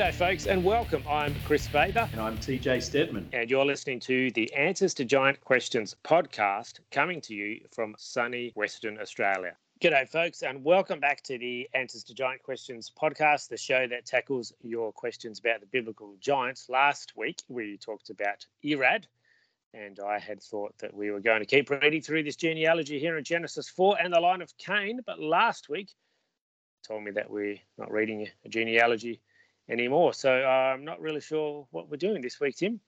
G'day, folks, and welcome. I'm Kris Faber. And I'm TJ Stedman. And you're listening to the Answers to Giant Questions podcast coming to you from sunny Western Australia. G'day, folks, and welcome back to the Answers to Giant Questions podcast, the show that tackles your questions about the biblical giants. Last week, we talked about Irad, and I had thought that we were going to keep reading through this genealogy here in Genesis 4 and the line of Cain, but last week, told me that we're not reading a genealogy anymore. So uh, I'm not really sure what we're doing this week, Tim.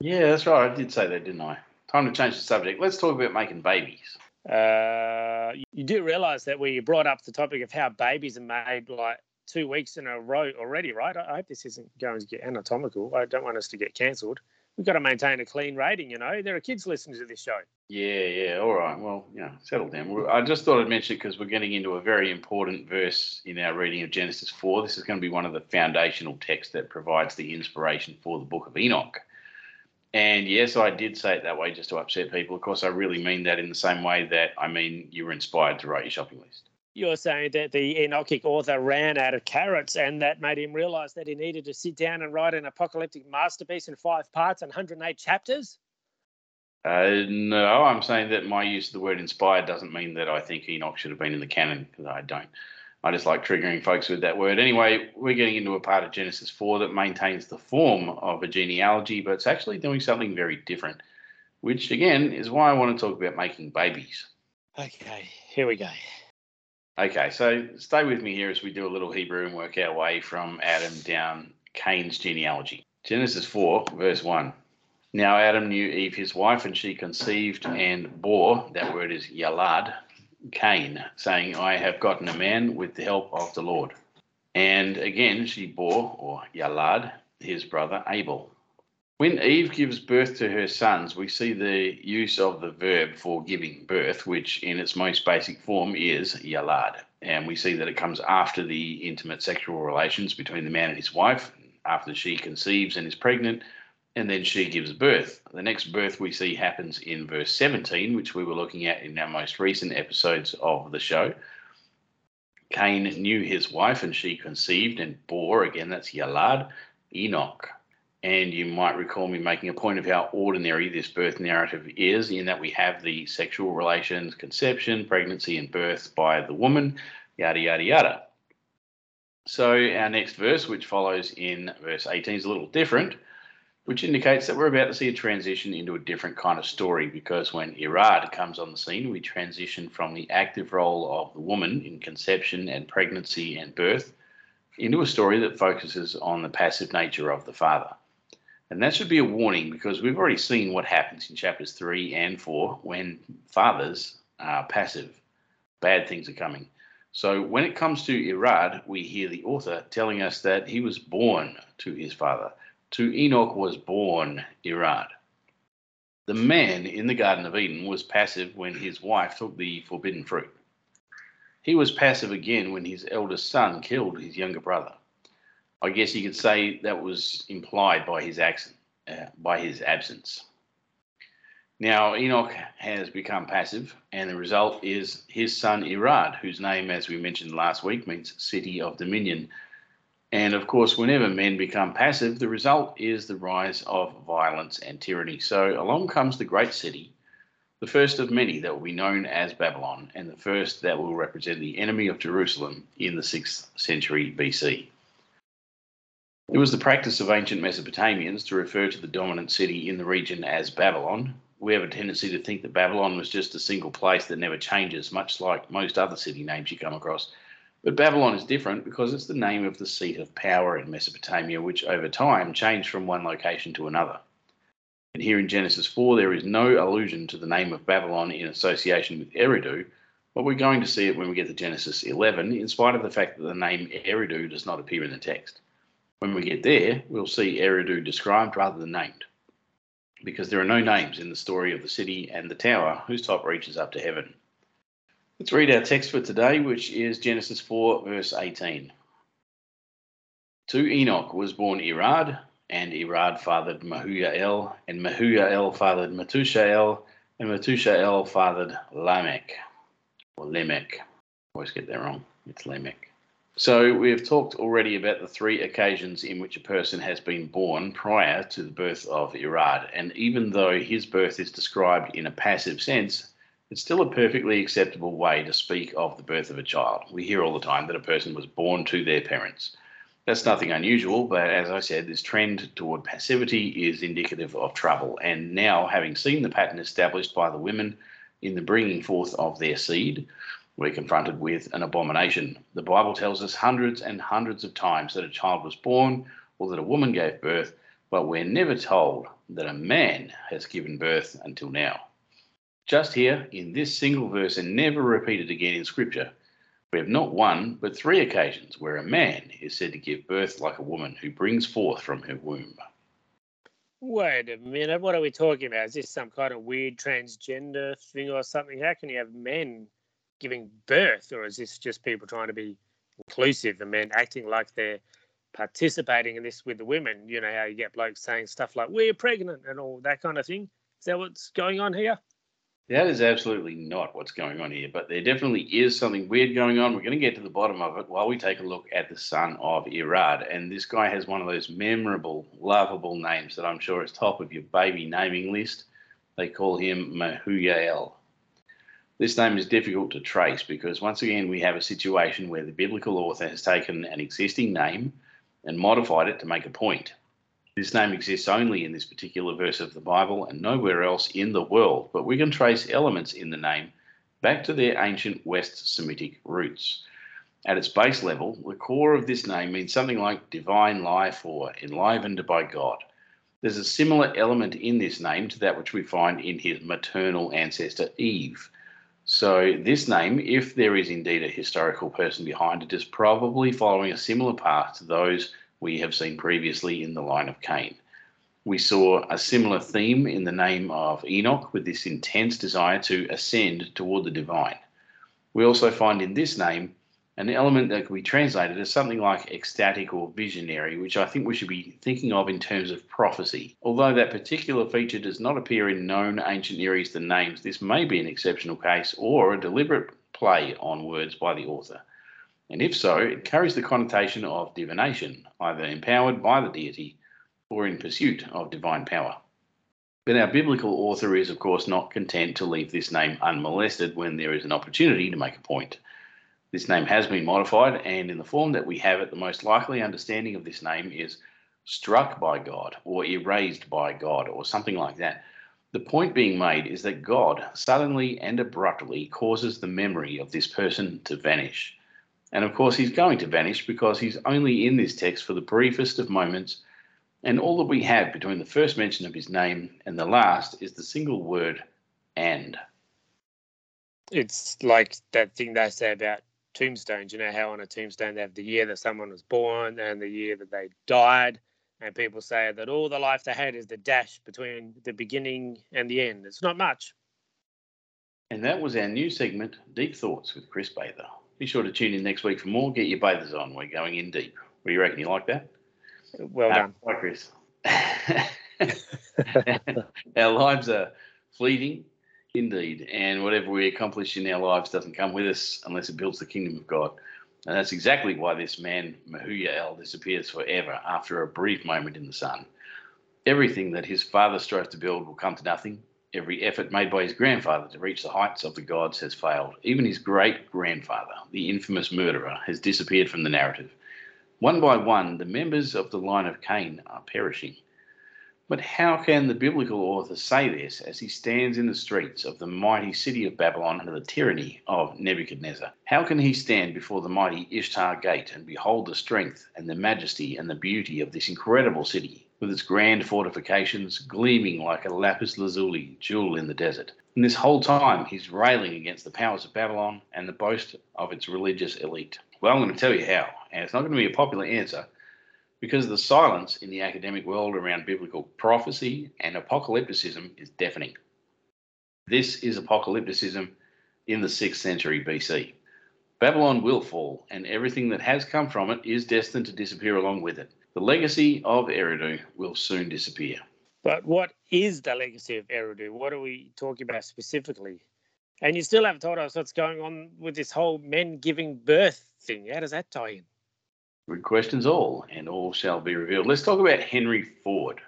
Yeah, that's right. I did say that, didn't I? Time to change the subject. Let's talk about making babies. Uh, you do realize that we brought up the topic of how babies are made like two weeks in a row already, right? I hope this isn't going to get anatomical. I don't want us to get cancelled we've got to maintain a clean rating. You know, there are kids listening to this show. Yeah, yeah. All right. Well, you know, settle down. I just thought I'd mention it because we're getting into a very important verse in our reading of Genesis 4. This is going to be one of the foundational texts that provides the inspiration for the book of Enoch. And yes, I did say it that way just to upset people. Of course, I really mean that in the same way that I mean you were inspired to write your shopping list you're saying that the Enochic author ran out of carrots and that made him realize that he needed to sit down and write an apocalyptic masterpiece in five parts and 108 chapters? Uh, no, I'm saying that my use of the word inspired doesn't mean that I think Enoch should have been in the canon, because I don't. I just like triggering folks with that word. Anyway, we're getting into a part of Genesis 4 that maintains the form of a genealogy, but it's actually doing something very different, which again is why I want to talk about making babies. Okay, here we go. Okay, so stay with me here as we do a little Hebrew and work our way from Adam down Cain's genealogy. Genesis 4, verse 1. Now Adam knew Eve his wife, and she conceived and bore, that word is Yalad, Cain, saying, I have gotten a man with the help of the Lord. And again she bore, or Yalad, his brother Abel. When Eve gives birth to her sons, we see the use of the verb for giving birth, which in its most basic form is yalad. And we see that it comes after the intimate sexual relations between the man and his wife, after she conceives and is pregnant, and then she gives birth. The next birth we see happens in verse 17, which we were looking at in our most recent episodes of the show. Cain knew his wife and she conceived and bore, again, that's Yalad, Enoch. And you might recall me making a point of how ordinary this birth narrative is, in that we have the sexual relations, conception, pregnancy, and birth by the woman, yada, yada, yada. So, our next verse, which follows in verse 18, is a little different, which indicates that we're about to see a transition into a different kind of story because when Irad comes on the scene, we transition from the active role of the woman in conception and pregnancy and birth into a story that focuses on the passive nature of the father. And that should be a warning because we've already seen what happens in chapters three and four when fathers are passive. Bad things are coming. So when it comes to Irad, we hear the author telling us that he was born to his father. To Enoch was born Irad. The man in the Garden of Eden was passive when his wife took the forbidden fruit. He was passive again when his eldest son killed his younger brother. I guess you could say that was implied by his accent, uh, by his absence. Now, Enoch has become passive, and the result is his son Irad, whose name, as we mentioned last week, means city of dominion. And of course, whenever men become passive, the result is the rise of violence and tyranny. So along comes the great city, the first of many that will be known as Babylon, and the first that will represent the enemy of Jerusalem in the 6th century BC. It was the practice of ancient Mesopotamians to refer to the dominant city in the region as Babylon. We have a tendency to think that Babylon was just a single place that never changes, much like most other city names you come across. But Babylon is different because it's the name of the seat of power in Mesopotamia, which over time changed from one location to another. And here in Genesis 4, there is no allusion to the name of Babylon in association with Eridu, but we're going to see it when we get to Genesis 11, in spite of the fact that the name Eridu does not appear in the text. When we get there, we'll see Eridu described rather than named, because there are no names in the story of the city and the tower whose top reaches up to heaven. Let's read our text for today, which is Genesis 4, verse 18. To Enoch was born Irad, and Irad fathered Mehujael, and Mehujael fathered Methushael, and Methushael fathered Lamech, or Lemech. Always get that wrong. It's Lamech. So we have talked already about the three occasions in which a person has been born prior to the birth of Irad, and even though his birth is described in a passive sense, it's still a perfectly acceptable way to speak of the birth of a child. We hear all the time that a person was born to their parents. That's nothing unusual, but as I said, this trend toward passivity is indicative of trouble. And now, having seen the pattern established by the women in the bringing forth of their seed, we're confronted with an abomination. The Bible tells us hundreds and hundreds of times that a child was born or that a woman gave birth, but we're never told that a man has given birth until now. Just here in this single verse and never repeated again in Scripture, we have not one but three occasions where a man is said to give birth like a woman who brings forth from her womb. Wait a minute, what are we talking about? Is this some kind of weird transgender thing or something? How can you have men giving birth, or is this just people trying to be inclusive and men acting like they're participating in this with the women? You know how you get blokes saying stuff like "we're pregnant" and all that kind of thing. Is that what's going on here? That is absolutely not what's going on here, but there definitely is something weird going on. We're going to get to the bottom of it while we take a look at the son of Irad. And this guy has one of those memorable, lovable names that I'm sure is top of your baby naming list. They call him Mahuyael. This name is difficult to trace because once again we have a situation where the biblical author has taken an existing name and modified it to make a point. This name exists only in this particular verse of the Bible and nowhere else in the world, but we can trace elements in the name back to their ancient West Semitic roots. At its base level, the core of this name means something like divine life or enlivened by God. There's a similar element in this name to that which we find in his maternal ancestor Eve. So, this name, if there is indeed a historical person behind it, is probably following a similar path to those we have seen previously in the line of Cain. We saw a similar theme in the name of Enoch with this intense desire to ascend toward the divine. We also find in this name an element that could be translated as something like ecstatic or visionary, which I think we should be thinking of in terms of prophecy. Although that particular feature does not appear in known ancient Near Eastern names, this may be an exceptional case or a deliberate play on words by the author. And if so, it carries the connotation of divination, either empowered by the deity or in pursuit of divine power. But our biblical author is, of course, not content to leave this name unmolested when there is an opportunity to make a point. This name has been modified, and in the form that we have it, the most likely understanding of this name is struck by God or erased by God or something like that. The point being made is that God suddenly and abruptly causes the memory of this person to vanish. And of course, he's going to vanish because he's only in this text for the briefest of moments, and all that we have between the first mention of his name and the last is the single word and. It's like that thing they say about tombstones. You know how on a tombstone they have the year that someone was born and the year that they died. And people say that all the life they had is the dash between the beginning and the end. It's not much. And that was our new segment, Deep Thoughts with Kris Bather. Be sure to tune in next week for more. Get your bathers on. We're going in deep. What do you reckon? You like that? Well uh, done. Hi, Kris. our lives are fleeting Indeed. And whatever we accomplish in our lives doesn't come with us unless it builds the kingdom of God. And that's exactly why this man, Mahuyael, disappears forever after a brief moment in the sun. Everything that his father strove to build will come to nothing. Every effort made by his grandfather to reach the heights of the gods has failed. Even his great grandfather, the infamous murderer, has disappeared from the narrative. One by one, the members of the line of Cain are perishing. But how can the biblical author say this as he stands in the streets of the mighty city of Babylon under the tyranny of Nebuchadnezzar? How can he stand before the mighty Ishtar gate and behold the strength and the majesty and the beauty of this incredible city, with its grand fortifications gleaming like a lapis lazuli jewel in the desert? And this whole time he's railing against the powers of Babylon and the boast of its religious elite. Well, I'm going to tell you how, and it's not going to be a popular answer because the silence in the academic world around biblical prophecy and apocalypticism is deafening. This is apocalypticism in the 6th century BC. Babylon will fall, and everything that has come from it is destined to disappear along with it. The legacy of Eridu will soon disappear. But what is the legacy of Eridu? What are we talking about specifically? And you still haven't told us what's going on with this whole men giving birth thing. How does that tie in? Good questions, all, and all shall be revealed. Let's talk about Henry Ford.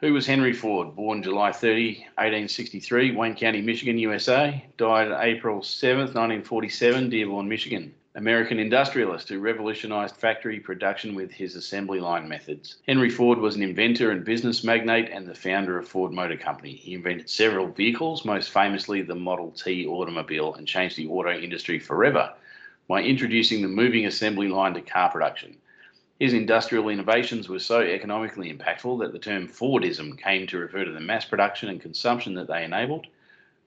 Who was Henry Ford? Born July 30, 1863, Wayne County, Michigan, USA. Died April 7th, 1947, Dearborn, Michigan. American industrialist who revolutionized factory production with his assembly line methods. Henry Ford was an inventor and business magnate and the founder of Ford Motor Company. He invented several vehicles, most famously the Model T automobile, and changed the auto industry forever by introducing the moving assembly line to car production. His industrial innovations were so economically impactful that the term Fordism came to refer to the mass production and consumption that they enabled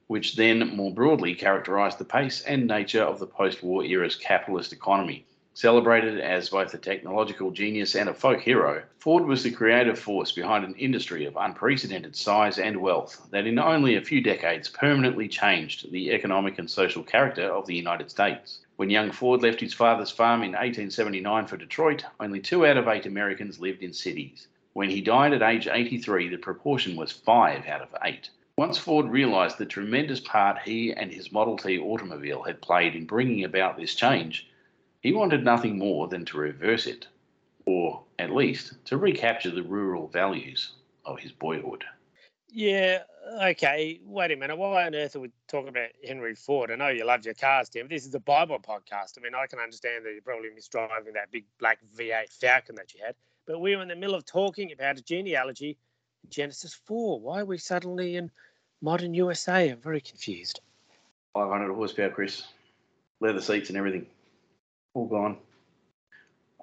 which then more broadly characterised the pace and nature of the post war era's capitalist economy. Celebrated as both a technological genius and a folk hero, Ford was the creative force behind an industry of unprecedented size and wealth that in only a few decades permanently changed the economic and social character of the United States. When young Ford left his father's farm in 1879 for Detroit, only two out of eight Americans lived in cities. When he died at age 83, the proportion was five out of eight. Once Ford realised the tremendous part he and his Model T automobile had played in bringing about this change, he wanted nothing more than to reverse it, or at least to recapture the rural values of his boyhood. Yeah, okay. Wait a minute. Why on earth are we talking about Henry Ford? I know you love your cars, Tim. This is a Bible podcast. I mean, I can understand that you probably missed driving that big black V8 Falcon that you had, but we were in the middle of talking about a genealogy, Genesis 4. Why are we suddenly in modern USA. I'm very confused. 500 horsepower, Kris. Leather seats and everything. All gone.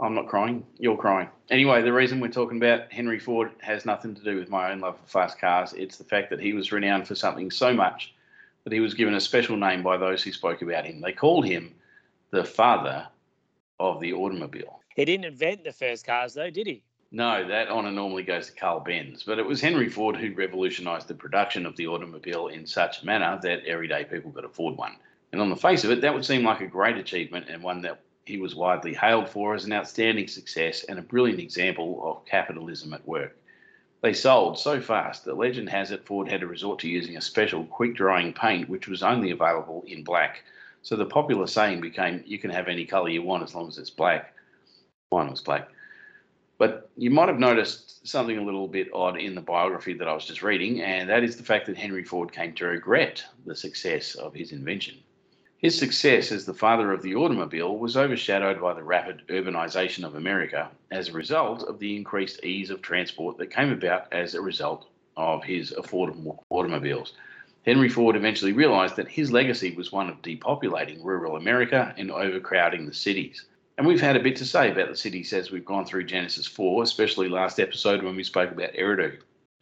I'm not crying. You're crying. Anyway, the reason we're talking about Henry Ford has nothing to do with my own love for fast cars. It's the fact that he was renowned for something so much that he was given a special name by those who spoke about him. They called him the father of the automobile. He didn't invent the first cars, though, did he? No, that honour normally goes to Carl Benz, but it was Henry Ford who revolutionised the production of the automobile in such a manner that everyday people could afford one. And on the face of it, that would seem like a great achievement and one that he was widely hailed for as an outstanding success and a brilliant example of capitalism at work. They sold so fast that legend has it Ford had to resort to using a special quick drying paint which was only available in black. So the popular saying became, you can have any colour you want as long as it's black. Mine was black. But you might have noticed something a little bit odd in the biography that I was just reading, and that is the fact that Henry Ford came to regret the success of his invention. His success as the father of the automobile was overshadowed by the rapid urbanisation of America as a result of the increased ease of transport that came about as a result of his affordable automobiles. Henry Ford eventually realised that his legacy was one of depopulating rural America and overcrowding the cities. And we've had a bit to say about the cities as we've gone through Genesis 4, especially last episode when we spoke about Eridu.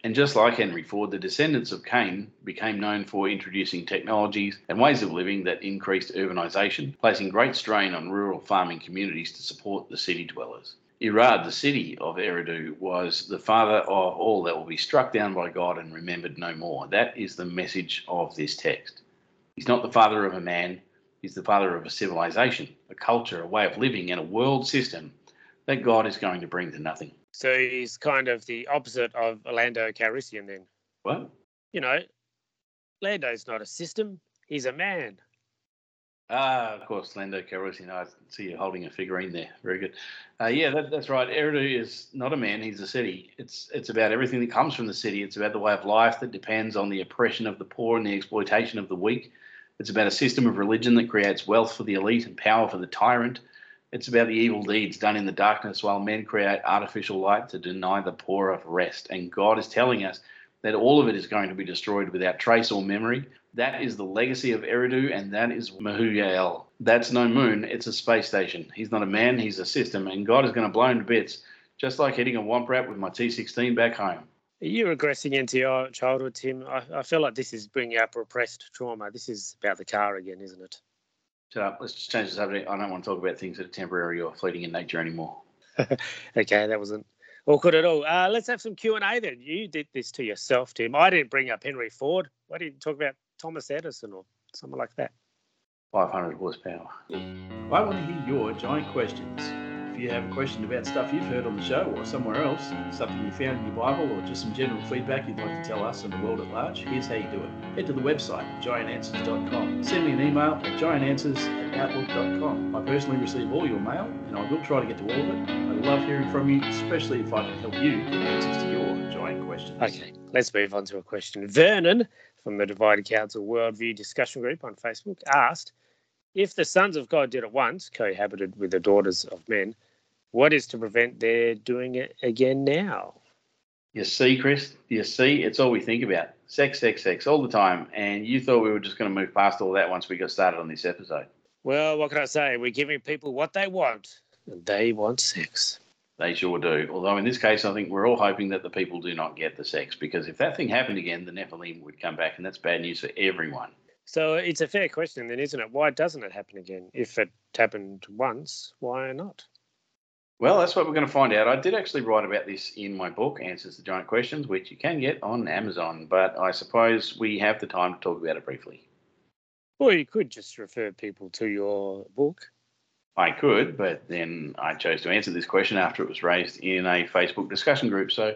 And just like Henry Ford, the descendants of Cain became known for introducing technologies and ways of living that increased urbanisation, placing great strain on rural farming communities to support the city dwellers. Irad, the city of Eridu, was the father of all that will be struck down by God and remembered no more. That is the message of this text. He's not the father of a man, he's the father of a civilization, a culture, a way of living, and a world system that God is going to bring to nothing. So he's kind of the opposite of Lando Calrissian then. What? You know, Lando's not a system, he's a man. Ah, of course, Lando Calrissian. I see you holding a figurine there. Very good. Uh, yeah, that, that's right. Eridu is not a man; he's a city. It's it's about everything that comes from the city. It's about the way of life that depends on the oppression of the poor and the exploitation of the weak. It's about a system of religion that creates wealth for the elite and power for the tyrant. It's about the evil deeds done in the darkness while men create artificial light to deny the poor of rest. And God is telling us that all of it is going to be destroyed without trace or memory. That is the legacy of Eridu, and that is Mahuyael. That's no moon, it's a space station. He's not a man, he's a system, and God is going to blow him to bits, just like hitting a womp rat with my T16 back home. Are you regressing into your childhood, Tim? I, I feel like this is bringing up repressed trauma. This is about the car again, isn't it? Shut up. Let's just change the subject. I don't want to talk about things that are temporary or fleeting in nature anymore. okay, that wasn't awkward at all. Uh, let's have some Q and A then. You did this to yourself, Tim. I didn't bring up Henry Ford. Why didn't you talk about Thomas Edison or someone like that? 500 horsepower. I want to hear your giant questions you have a question about stuff you've heard on the show or somewhere else, something you found in your Bible, or just some general feedback you'd like to tell us and the world at large, here's how you do it. Head to the website, giantanswers.com. Send me an email at giantanswers at outlook.com. I personally receive all your mail, and I will try to get to all of it. I love hearing from you, especially if I can help you get answers to your giant questions. Okay, let's move on to a question. Vernon from the Divine Council Worldview Discussion Group on Facebook asked, if the sons of God did it once, cohabited with the daughters of men, what is to prevent their doing it again now? You see, Kris, you see, it's all we think about sex, sex, sex all the time. And you thought we were just going to move past all that once we got started on this episode. Well, what can I say? We're giving people what they want, and they want sex. They sure do. Although in this case, I think we're all hoping that the people do not get the sex because if that thing happened again, the Nephilim would come back, and that's bad news for everyone. So it's a fair question, then, isn't it? Why doesn't it happen again? If it happened once, why not? Well, that's what we're going to find out. I did actually write about this in my book, Answers to Giant Questions, which you can get on Amazon, but I suppose we have the time to talk about it briefly. Well, you could just refer people to your book. I could, but then I chose to answer this question after it was raised in a Facebook discussion group. So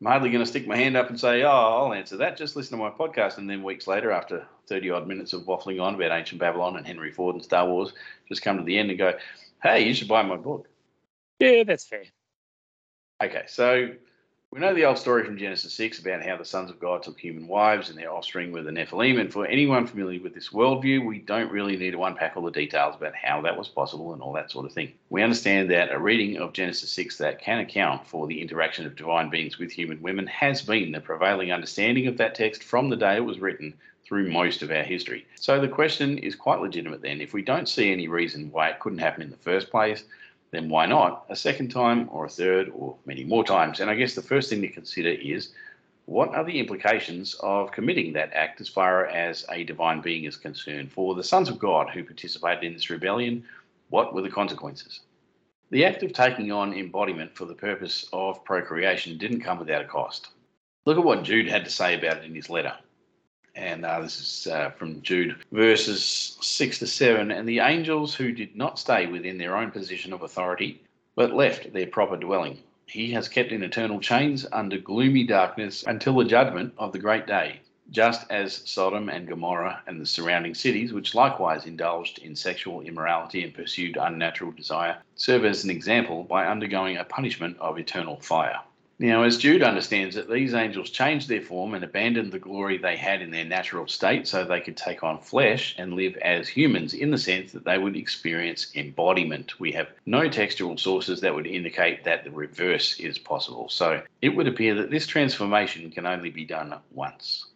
I'm hardly going to stick my hand up and say, oh, I'll answer that. Just listen to my podcast. And then weeks later, after 30 odd minutes of waffling on about ancient Babylon and Henry Ford and Star Wars, just come to the end and go, hey, you should buy my book. Yeah, that's fair. Okay, so we know the old story from Genesis 6 about how the sons of God took human wives and their offspring were the Nephilim. And for anyone familiar with this worldview, we don't really need to unpack all the details about how that was possible and all that sort of thing. We understand that a reading of Genesis 6 that can account for the interaction of divine beings with human women has been the prevailing understanding of that text from the day it was written through most of our history. So the question is quite legitimate then. If we don't see any reason why it couldn't happen in the first place, then why not a second time or a third or many more times? And I guess the first thing to consider is what are the implications of committing that act as far as a divine being is concerned? For the sons of God who participated in this rebellion, what were the consequences? The act of taking on embodiment for the purpose of procreation didn't come without a cost. Look at what Jude had to say about it in his letter and uh, this is uh, from Jude, verses 6 to 7. And the angels who did not stay within their own position of authority, but left their proper dwelling, he has kept in eternal chains under gloomy darkness until the judgment of the great day, just as Sodom and Gomorrah and the surrounding cities, which likewise indulged in sexual immorality and pursued unnatural desire, serve as an example by undergoing a punishment of eternal fire. Now, as Jude understands it, these angels changed their form and abandoned the glory they had in their natural state so they could take on flesh and live as humans in the sense that they would experience embodiment. We have no textual sources that would indicate that the reverse is possible. So it would appear that this transformation can only be done once.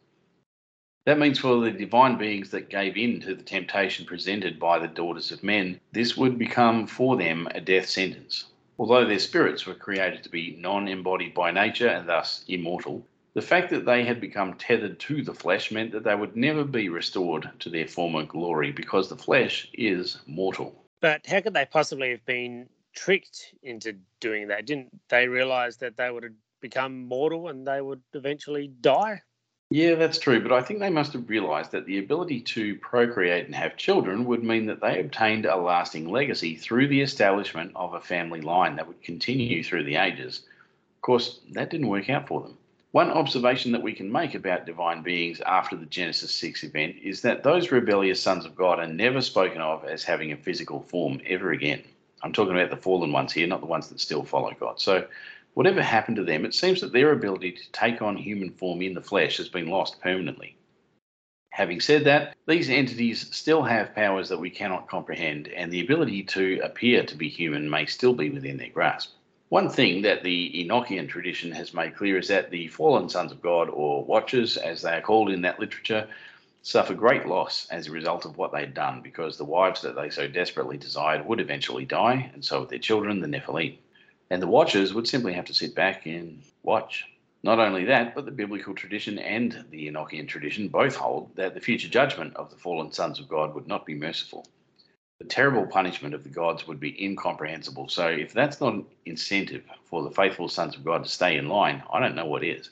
That means for the divine beings that gave in to the temptation presented by the daughters of men, this would become for them a death sentence. Although their spirits were created to be non embodied by nature and thus immortal, the fact that they had become tethered to the flesh meant that they would never be restored to their former glory because the flesh is mortal. But how could they possibly have been tricked into doing that? Didn't they realize that they would have become mortal and they would eventually die? Yeah, that's true. But I think they must have realised that the ability to procreate and have children would mean that they obtained a lasting legacy through the establishment of a family line that would continue through the ages. Of course, that didn't work out for them. One observation that we can make about divine beings after the Genesis 6 event is that those rebellious sons of God are never spoken of as having a physical form ever again. I'm talking about the fallen ones here, not the ones that still follow God. So Whatever happened to them, it seems that their ability to take on human form in the flesh has been lost permanently. Having said that, these entities still have powers that we cannot comprehend, and the ability to appear to be human may still be within their grasp. One thing that the Enochian tradition has made clear is that the fallen sons of God, or watchers as they are called in that literature, suffer great loss as a result of what they had done because the wives that they so desperately desired would eventually die, and so would their children, the Nephilim. And the watchers would simply have to sit back and watch. Not only that, but the biblical tradition and the Enochian tradition both hold that the future judgment of the fallen sons of God would not be merciful. The terrible punishment of the gods would be incomprehensible. So, if that's not an incentive for the faithful sons of God to stay in line, I don't know what is.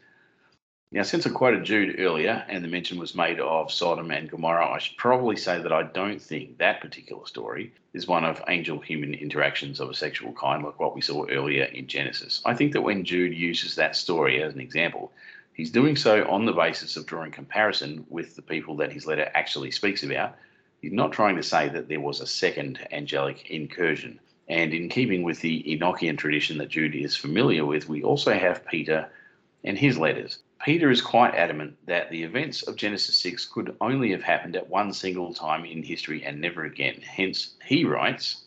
Now, since I quoted Jude earlier and the mention was made of Sodom and Gomorrah, I should probably say that I don't think that particular story is one of angel human interactions of a sexual kind like what we saw earlier in Genesis. I think that when Jude uses that story as an example, he's doing so on the basis of drawing comparison with the people that his letter actually speaks about. He's not trying to say that there was a second angelic incursion. And in keeping with the Enochian tradition that Jude is familiar with, we also have Peter and his letters. Peter is quite adamant that the events of Genesis 6 could only have happened at one single time in history and never again. Hence, he writes,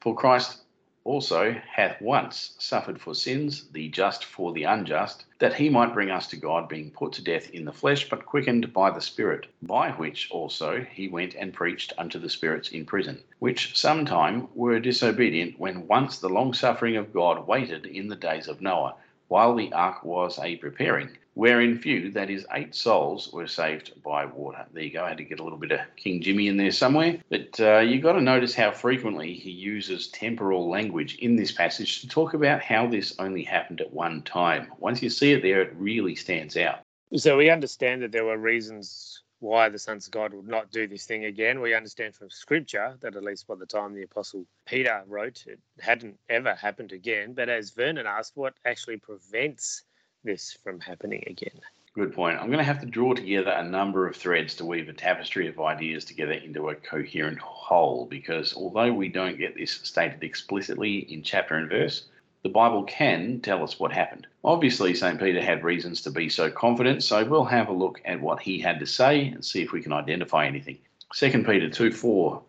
For Christ also hath once suffered for sins, the just for the unjust, that he might bring us to God, being put to death in the flesh, but quickened by the Spirit, by which also he went and preached unto the spirits in prison, which sometime were disobedient, when once the long suffering of God waited in the days of Noah while the ark was a preparing, wherein few, that is, eight souls, were saved by water. There you go. I had to get a little bit of King Jimmy in there somewhere. But uh, you've got to notice how frequently he uses temporal language in this passage to talk about how this only happened at one time. Once you see it there, it really stands out. So we understand that there were reasons why the sons of God would not do this thing again. We understand from scripture that at least by the time the apostle Peter wrote, it hadn't ever happened again. But as Vernon asked, what actually prevents this from happening again? Good point. I'm going to have to draw together a number of threads to weave a tapestry of ideas together into a coherent whole because although we don't get this stated explicitly in chapter and verse, the Bible can tell us what happened. Obviously, St. Peter had reasons to be so confident, so we'll have a look at what he had to say and see if we can identify anything. 2 Peter 2 4.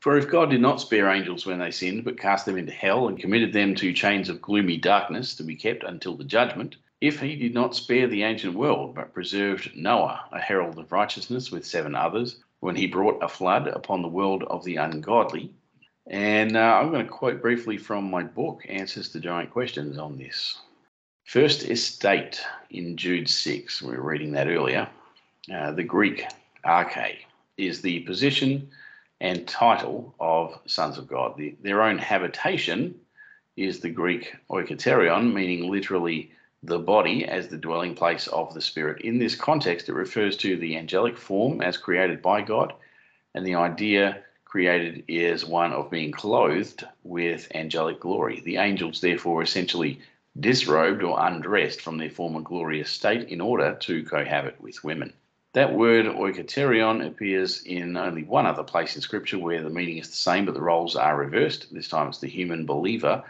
For if God did not spare angels when they sinned, but cast them into hell and committed them to chains of gloomy darkness to be kept until the judgment, if he did not spare the ancient world, but preserved Noah, a herald of righteousness, with seven others, when he brought a flood upon the world of the ungodly, and uh, I'm going to quote briefly from my book, Answers to Giant Questions, on this. First estate in Jude 6, we were reading that earlier. Uh, the Greek arche is the position and title of sons of God. The, their own habitation is the Greek oikoterion, meaning literally the body as the dwelling place of the Spirit. In this context, it refers to the angelic form as created by God and the idea created is one of being clothed with angelic glory. The angels, therefore, essentially disrobed or undressed from their former glorious state in order to cohabit with women. That word oikoterion appears in only one other place in Scripture where the meaning is the same, but the roles are reversed. This time it's the human believer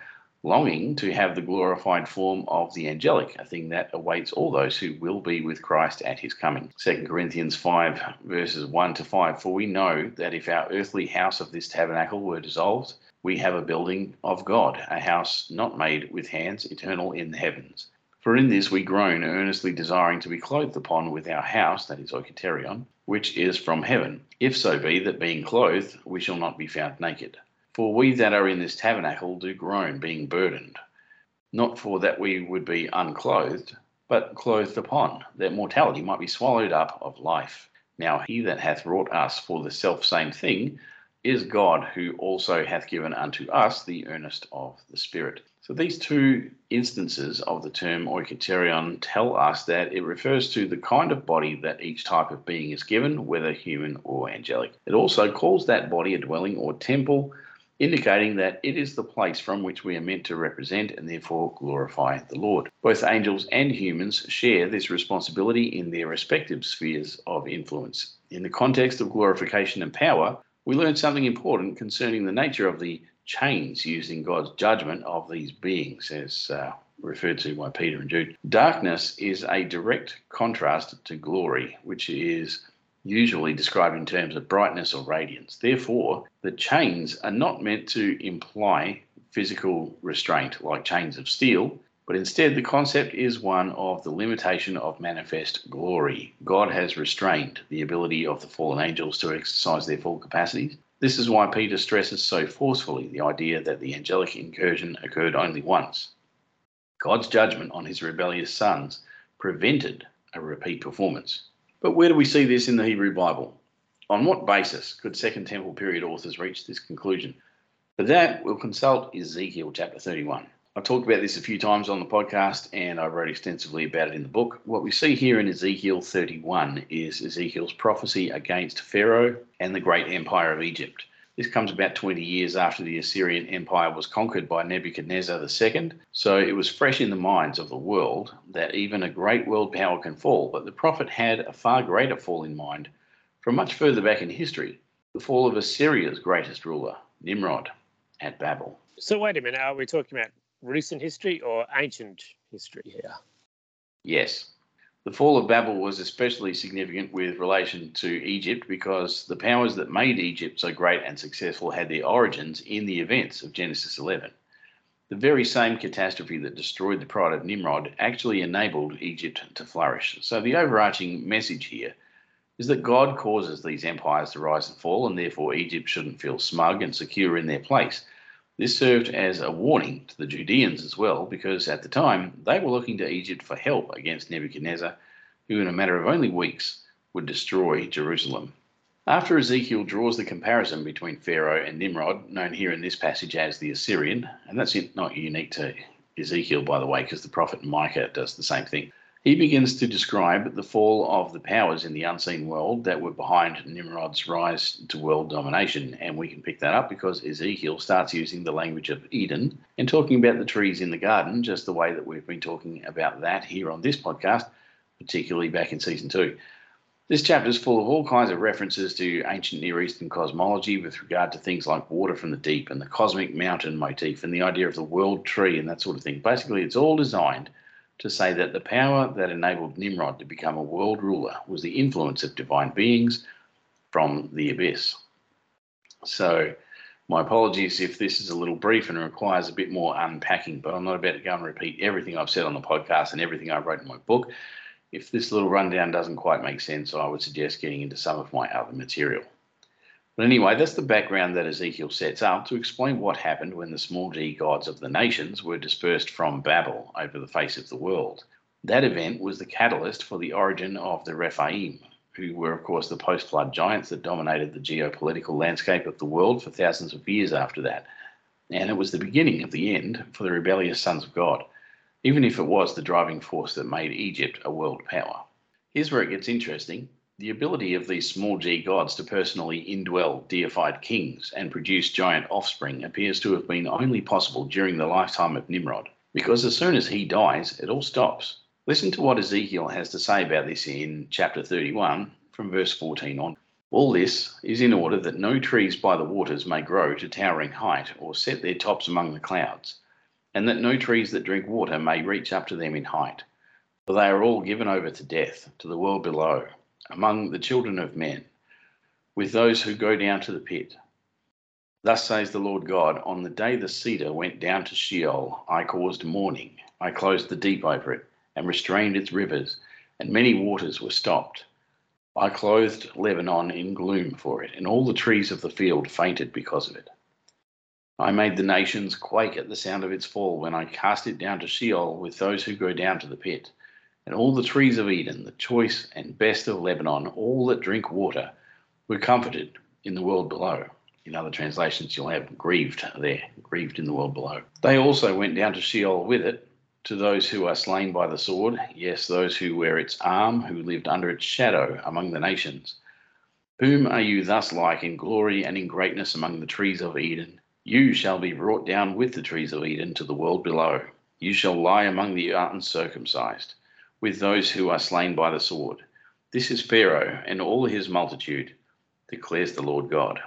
longing to have the glorified form of the angelic, a thing that awaits all those who will be with Christ at his coming. 2 Corinthians 5, verses 1 to 5 For we know that if our earthly house of this tabernacle were dissolved, we have a building of God, a house not made with hands, eternal in the heavens. For in this we groan, earnestly desiring to be clothed upon with our house, that is oikoterion, which is from heaven, if so be that being clothed we shall not be found naked. For we that are in this tabernacle do groan, being burdened, not for that we would be unclothed, but clothed upon, that mortality might be swallowed up of life. Now he that hath wrought us for the self same thing is God, who also hath given unto us the earnest of the Spirit. So these two instances of the term oikoterion tell us that it refers to the kind of body that each type of being is given, whether human or angelic. It also calls that body a dwelling or temple indicating that it is the place from which we are meant to represent and therefore glorify the Lord. Both angels and humans share this responsibility in their respective spheres of influence. In the context of glorification and power, we learn something important concerning the nature of the chains used in God's judgment of these beings, as uh, referred to by Peter and Jude. Darkness is a direct contrast to glory, which is usually described in terms of brightness or radiance. Therefore, the chains are not meant to imply physical restraint like chains of steel, but instead the concept is one of the limitation of manifest glory. God has restrained the ability of the fallen angels to exercise their full capacities. This is why Peter stresses so forcefully the idea that the angelic incursion occurred only once. God's judgment on his rebellious sons prevented a repeat performance. But where do we see this in the Hebrew Bible? On what basis could Second Temple period authors reach this conclusion? For that, we'll consult Ezekiel chapter 31. I've talked about this a few times on the podcast and I've wrote extensively about it in the book. What we see here in Ezekiel 31 is Ezekiel's prophecy against Pharaoh and the great empire of Egypt. This comes about 20 years after the Assyrian Empire was conquered by Nebuchadnezzar II, so it was fresh in the minds of the world that even a great world power can fall. But the prophet had a far greater fall in mind from much further back in history the fall of Assyria's greatest ruler, Nimrod, at Babel. So, wait a minute, are we talking about recent history or ancient history here? Yes. The fall of Babel was especially significant with relation to Egypt because the powers that made Egypt so great and successful had their origins in the events of Genesis 11. The very same catastrophe that destroyed the pride of Nimrod actually enabled Egypt to flourish. So, the overarching message here is that God causes these empires to rise and fall, and therefore Egypt shouldn't feel smug and secure in their place. This served as a warning to the Judeans as well, because at the time they were looking to Egypt for help against Nebuchadnezzar, who in a matter of only weeks would destroy Jerusalem. After Ezekiel draws the comparison between Pharaoh and Nimrod, known here in this passage as the Assyrian, and that's not unique to Ezekiel, by the way, because the prophet Micah does the same thing. He begins to describe the fall of the powers in the unseen world that were behind Nimrod's rise to world domination. And we can pick that up because Ezekiel starts using the language of Eden and talking about the trees in the garden, just the way that we've been talking about that here on this podcast, particularly back in season two. This chapter is full of all kinds of references to ancient Near Eastern cosmology with regard to things like water from the deep and the cosmic mountain motif and the idea of the world tree and that sort of thing. Basically, it's all designed to say that the power that enabled Nimrod to become a world ruler was the influence of divine beings from the abyss. So, my apologies if this is a little brief and requires a bit more unpacking, but I'm not about to go and repeat everything I've said on the podcast and everything I wrote in my book. If this little rundown doesn't quite make sense, I would suggest getting into some of my other material. But anyway, that's the background that Ezekiel sets up to explain what happened when the small g gods of the nations were dispersed from Babel over the face of the world. That event was the catalyst for the origin of the Rephaim, who were, of course, the post flood giants that dominated the geopolitical landscape of the world for thousands of years after that. And it was the beginning of the end for the rebellious sons of God, even if it was the driving force that made Egypt a world power. Here's where it gets interesting the ability of these small g gods to personally indwell deified kings and produce giant offspring appears to have been only possible during the lifetime of Nimrod, because as soon as he dies, it all stops. Listen to what Ezekiel has to say about this in chapter 31, from verse 14 on. All this is in order that no trees by the waters may grow to towering height or set their tops among the clouds, and that no trees that drink water may reach up to them in height. For they are all given over to death, to the world below, among the children of men, with those who go down to the pit. Thus says the Lord God On the day the cedar went down to Sheol, I caused mourning. I closed the deep over it, and restrained its rivers, and many waters were stopped. I clothed Lebanon in gloom for it, and all the trees of the field fainted because of it. I made the nations quake at the sound of its fall when I cast it down to Sheol with those who go down to the pit and all the trees of Eden, the choice and best of Lebanon, all that drink water, were comforted in the world below. In other translations, you'll have grieved there, grieved in the world below. They also went down to Sheol with it, to those who are slain by the sword, yes, those who wear its arm, who lived under its shadow among the nations. Whom are you thus like in glory and in greatness among the trees of Eden? You shall be brought down with the trees of Eden to the world below. You shall lie among the uncircumcised with those who are slain by the sword. This is Pharaoh and all his multitude, declares the Lord God.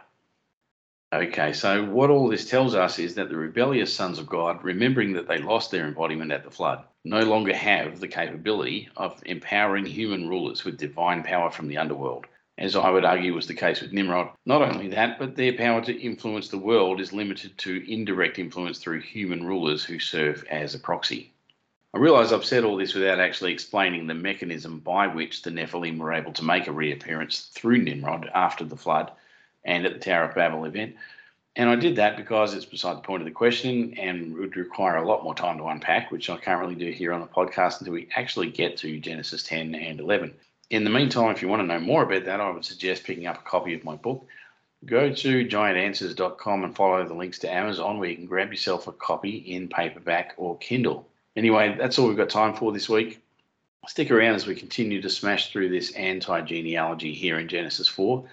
Okay, so what all this tells us is that the rebellious sons of God, remembering that they lost their embodiment at the flood, no longer have the capability of empowering human rulers with divine power from the underworld, as I would argue was the case with Nimrod. Not only that, but their power to influence the world is limited to indirect influence through human rulers who serve as a proxy. I realise I've said all this without actually explaining the mechanism by which the Nephilim were able to make a reappearance through Nimrod after the flood and at the Tower of Babel event. And I did that because it's beside the point of the question and would require a lot more time to unpack, which I can't really do here on the podcast until we actually get to Genesis 10 and 11. In the meantime, if you want to know more about that, I would suggest picking up a copy of my book, go to giantanswers.com and follow the links to Amazon where you can grab yourself a copy in paperback or Kindle. Anyway, that's all we've got time for this week. Stick around as we continue to smash through this anti genealogy here in Genesis 4.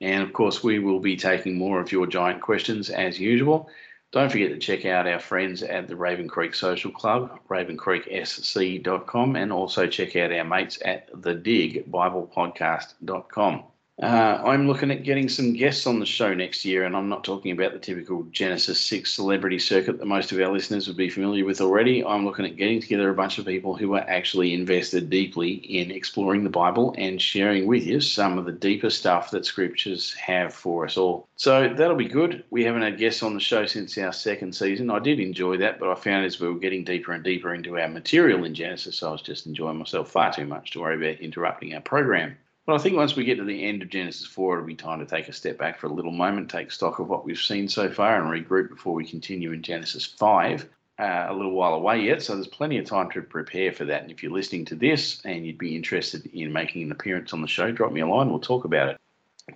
And of course, we will be taking more of your giant questions as usual. Don't forget to check out our friends at the Raven Creek Social Club, ravencreeksc.com, and also check out our mates at the Dig BiblePodcast.com. Uh, I'm looking at getting some guests on the show next year, and I'm not talking about the typical Genesis 6 celebrity circuit that most of our listeners would be familiar with already. I'm looking at getting together a bunch of people who are actually invested deeply in exploring the Bible and sharing with you some of the deeper stuff that scriptures have for us all. So that'll be good. We haven't had guests on the show since our second season. I did enjoy that, but I found as we were getting deeper and deeper into our material in Genesis, I was just enjoying myself far too much to worry about interrupting our program. But I think once we get to the end of Genesis 4, it'll be time to take a step back for a little moment, take stock of what we've seen so far, and regroup before we continue in Genesis 5. Uh, a little while away yet, so there's plenty of time to prepare for that. And if you're listening to this and you'd be interested in making an appearance on the show, drop me a line, we'll talk about it.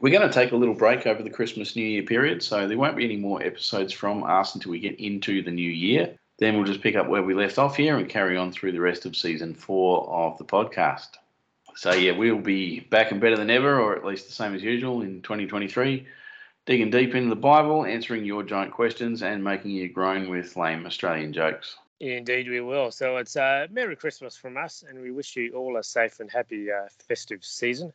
We're going to take a little break over the Christmas New Year period, so there won't be any more episodes from us until we get into the new year. Then we'll just pick up where we left off here and carry on through the rest of season four of the podcast. So yeah, we'll be back and better than ever, or at least the same as usual in 2023, digging deep into the Bible, answering your giant questions, and making you groan with lame Australian jokes. Indeed, we will. So it's uh, Merry Christmas from us, and we wish you all a safe and happy uh, festive season.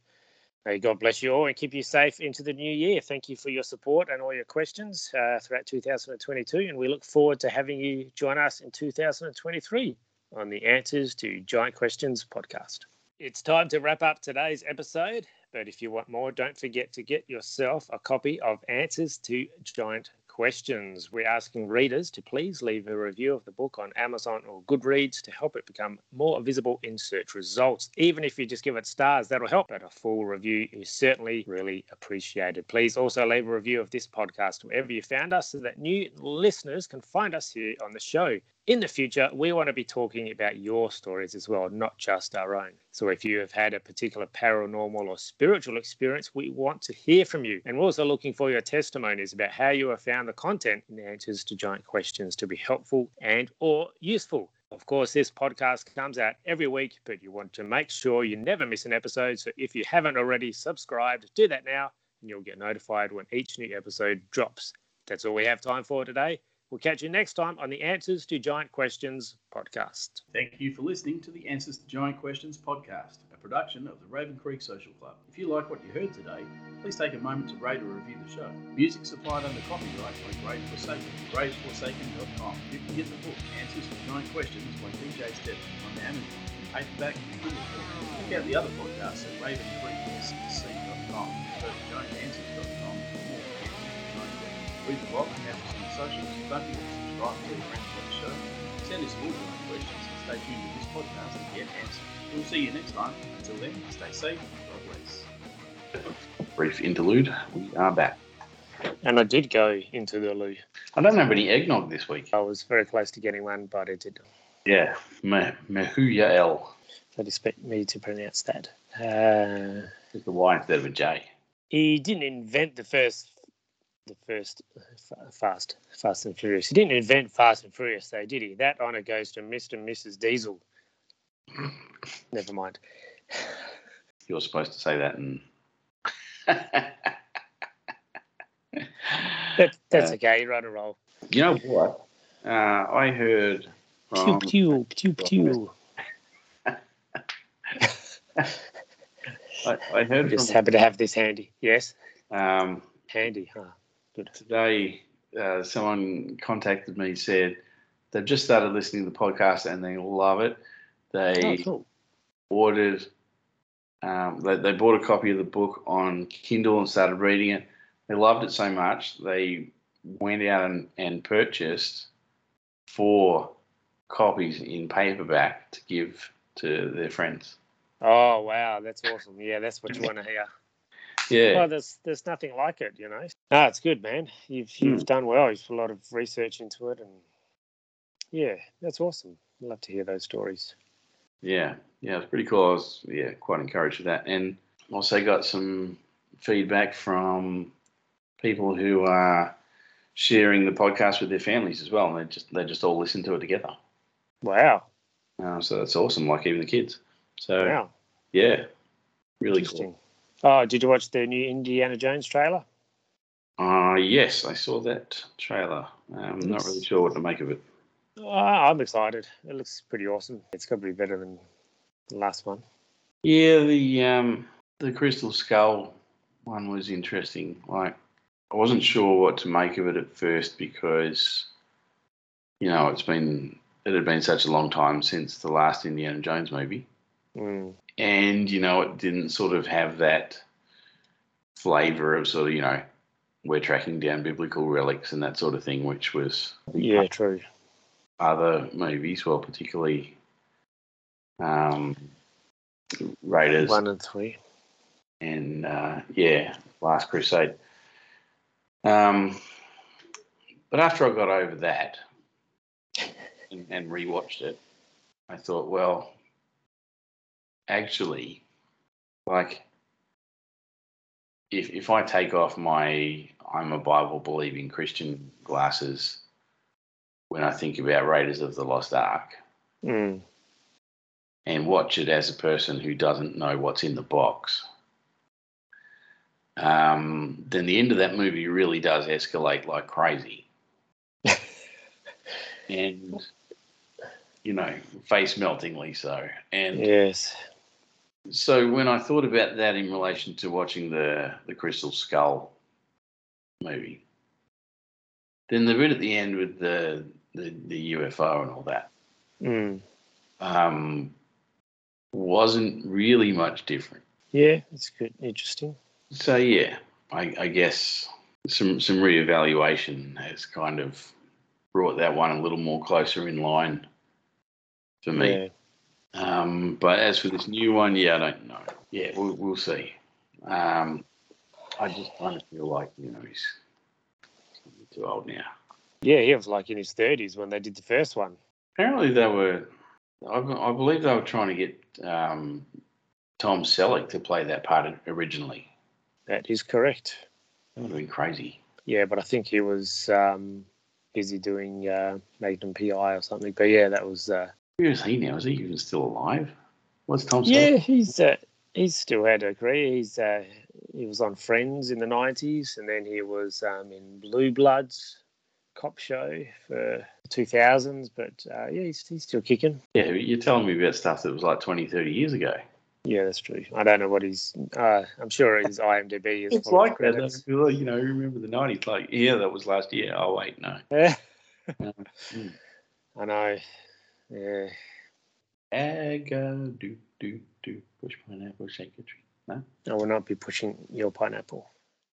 May God bless you all and keep you safe into the new year. Thank you for your support and all your questions uh, throughout 2022, and we look forward to having you join us in 2023 on the Answers to Giant Questions podcast. It's time to wrap up today's episode, but if you want more, don't forget to get yourself a copy of Answers to Giant Questions. We're asking readers to please leave a review of the book on Amazon or Goodreads to help it become more visible in search results. Even if you just give it stars, that'll help, but a full review is certainly really appreciated. Please also leave a review of this podcast wherever you found us so that new listeners can find us here on the show in the future, we want to be talking about your stories as well, not just our own. So if you have had a particular paranormal or spiritual experience, we want to hear from you. And we're also looking for your testimonies about how you have found content and answers to giant questions to be helpful and or useful. Of course, this podcast comes out every week, but you want to make sure you never miss an episode. So if you haven't already subscribed, do that now and you'll get notified when each new episode drops. That's all we have time for today. We'll catch you next time on the Answers to Giant Questions podcast. Thank you for listening to the Answers to Giant Questions podcast, production of the Raven Creek Social Club. If you like what you heard today, please take a moment to rate or review the show. Music supplied under copyright by Grave Forsaken, graveforsaken.com. You can get the book Answers to Giant Questions by TJ Stebbins on Amazon paperback and Check out the other podcasts at ravencreeksc.com. To giantanswers.com for more Answers to Giant Questions. Read the blog and have some socials. Don't forget to subscribe to your friends of the show. Send us your questions and stay tuned to this podcast to get answers. We'll see you next time. Until then, stay safe. God bless. Brief interlude. We are back. And I did go into the loo. I don't have any eggnog this week. I was very close to getting one, but I did. Yeah, Me- Mehuyael. I'd expect me to pronounce that. Uh, It's the Y instead of a J. he didn't invent the first, the first Fast, Fast and Furious. He didn't invent Fast and Furious, though, did he? That honor goes to Mr. and Mrs. Diesel. Never mind. You're supposed to say that and That, that's Uh, okay. You're on a roll. you know what? Uh, I heard Pew from pew pew pew. I, I heard Just from happy to have this handy. Yes, um, handy, huh? Good. today. Uh, someone contacted me said they've just started listening to the podcast and they love it. They Oh, cool. ordered. Um, they, they bought a copy of the book on Kindle and started reading it. They loved it so much they went out and, and purchased four copies in paperback to give to their friends. Oh wow, that's awesome. Yeah, that's what you want to hear. Yeah, Well, there's there's nothing like it, you know. No, it's good, man. You've you've done well. You've put a lot of research into it, and yeah, that's awesome. Love to hear those stories. yeah, yeah. It's pretty cool. I was yeah quite encouraged with that, and also got some feedback from people who are sharing the podcast with their families as well, and they just they just all listen to it together. Wow. Uh, so that's awesome. Like even the kids. So Wow. yeah, really cool. Oh, did you watch the new Indiana Jones trailer? Uh yes, I saw that trailer. I'm not really sure what to make of it. Oh, I'm excited. It looks pretty awesome. It's got to be better than the last one. Yeah, the um the Crystal Skull one was interesting. Like I wasn't sure what to make of it at first because you know it's been it had been such a long time since the last Indiana Jones movie, Mm. and you know it didn't sort of have that flavor of sort of you know we're tracking down biblical relics and that sort of thing, which was Yeah, true. other movies, well, particularly um, Raiders One and three. and uh, yeah, Last Crusade. Um, but after I got over that and, and rewatched it, I thought, well, actually, like, if if I take off my I'm a Bible believing Christian glasses when I think about Raiders of the Lost Ark Mm. and watch it as a person who doesn't know what's in the box, um, then the end of that movie really does escalate like crazy. and, you know, face meltingly so. And Yes. So when I thought about that in relation to watching the, the Crystal Skull movie, then the bit at the end with the, the, the UFO and all that, Mm. um, wasn't really much different. Yeah, it's good. Interesting. So yeah, I, I guess some some reevaluation has kind of brought that one a little more closer in line for me. Yeah. Um, but as for this new one, yeah, I don't know. Yeah, we'll we'll see. Um, I just kind of feel like you know he's too old now. Yeah, he was like in his 30s when they did the first one. Apparently, they were. I, I believe they were trying to get um, Tom Selleck to play that part originally. That is correct. That would have been crazy. Yeah, but I think he was um, busy doing uh, Magnum PI or something. But yeah, that was. Uh, Where is he now? Is he even still alive? What's Tom yeah, he's uh, he's still had a career. He's uh, he was on Friends in the '90s, and then he was um, in Blue Bloods cop show for 2000s. But uh, yeah, he's, he's still kicking. Yeah, you're telling me about stuff that was like 20, 30 years ago. Yeah, that's true. I don't know what he's. Uh, I'm sure his IMDb is. It's like that. You know, remember the 90s? Like, yeah, that was last year. Oh, wait, no. Yeah. Mm. I know. Yeah. Aggo, uh, do, do, do. Push pineapple, shake a tree. No? I will not be pushing your pineapple.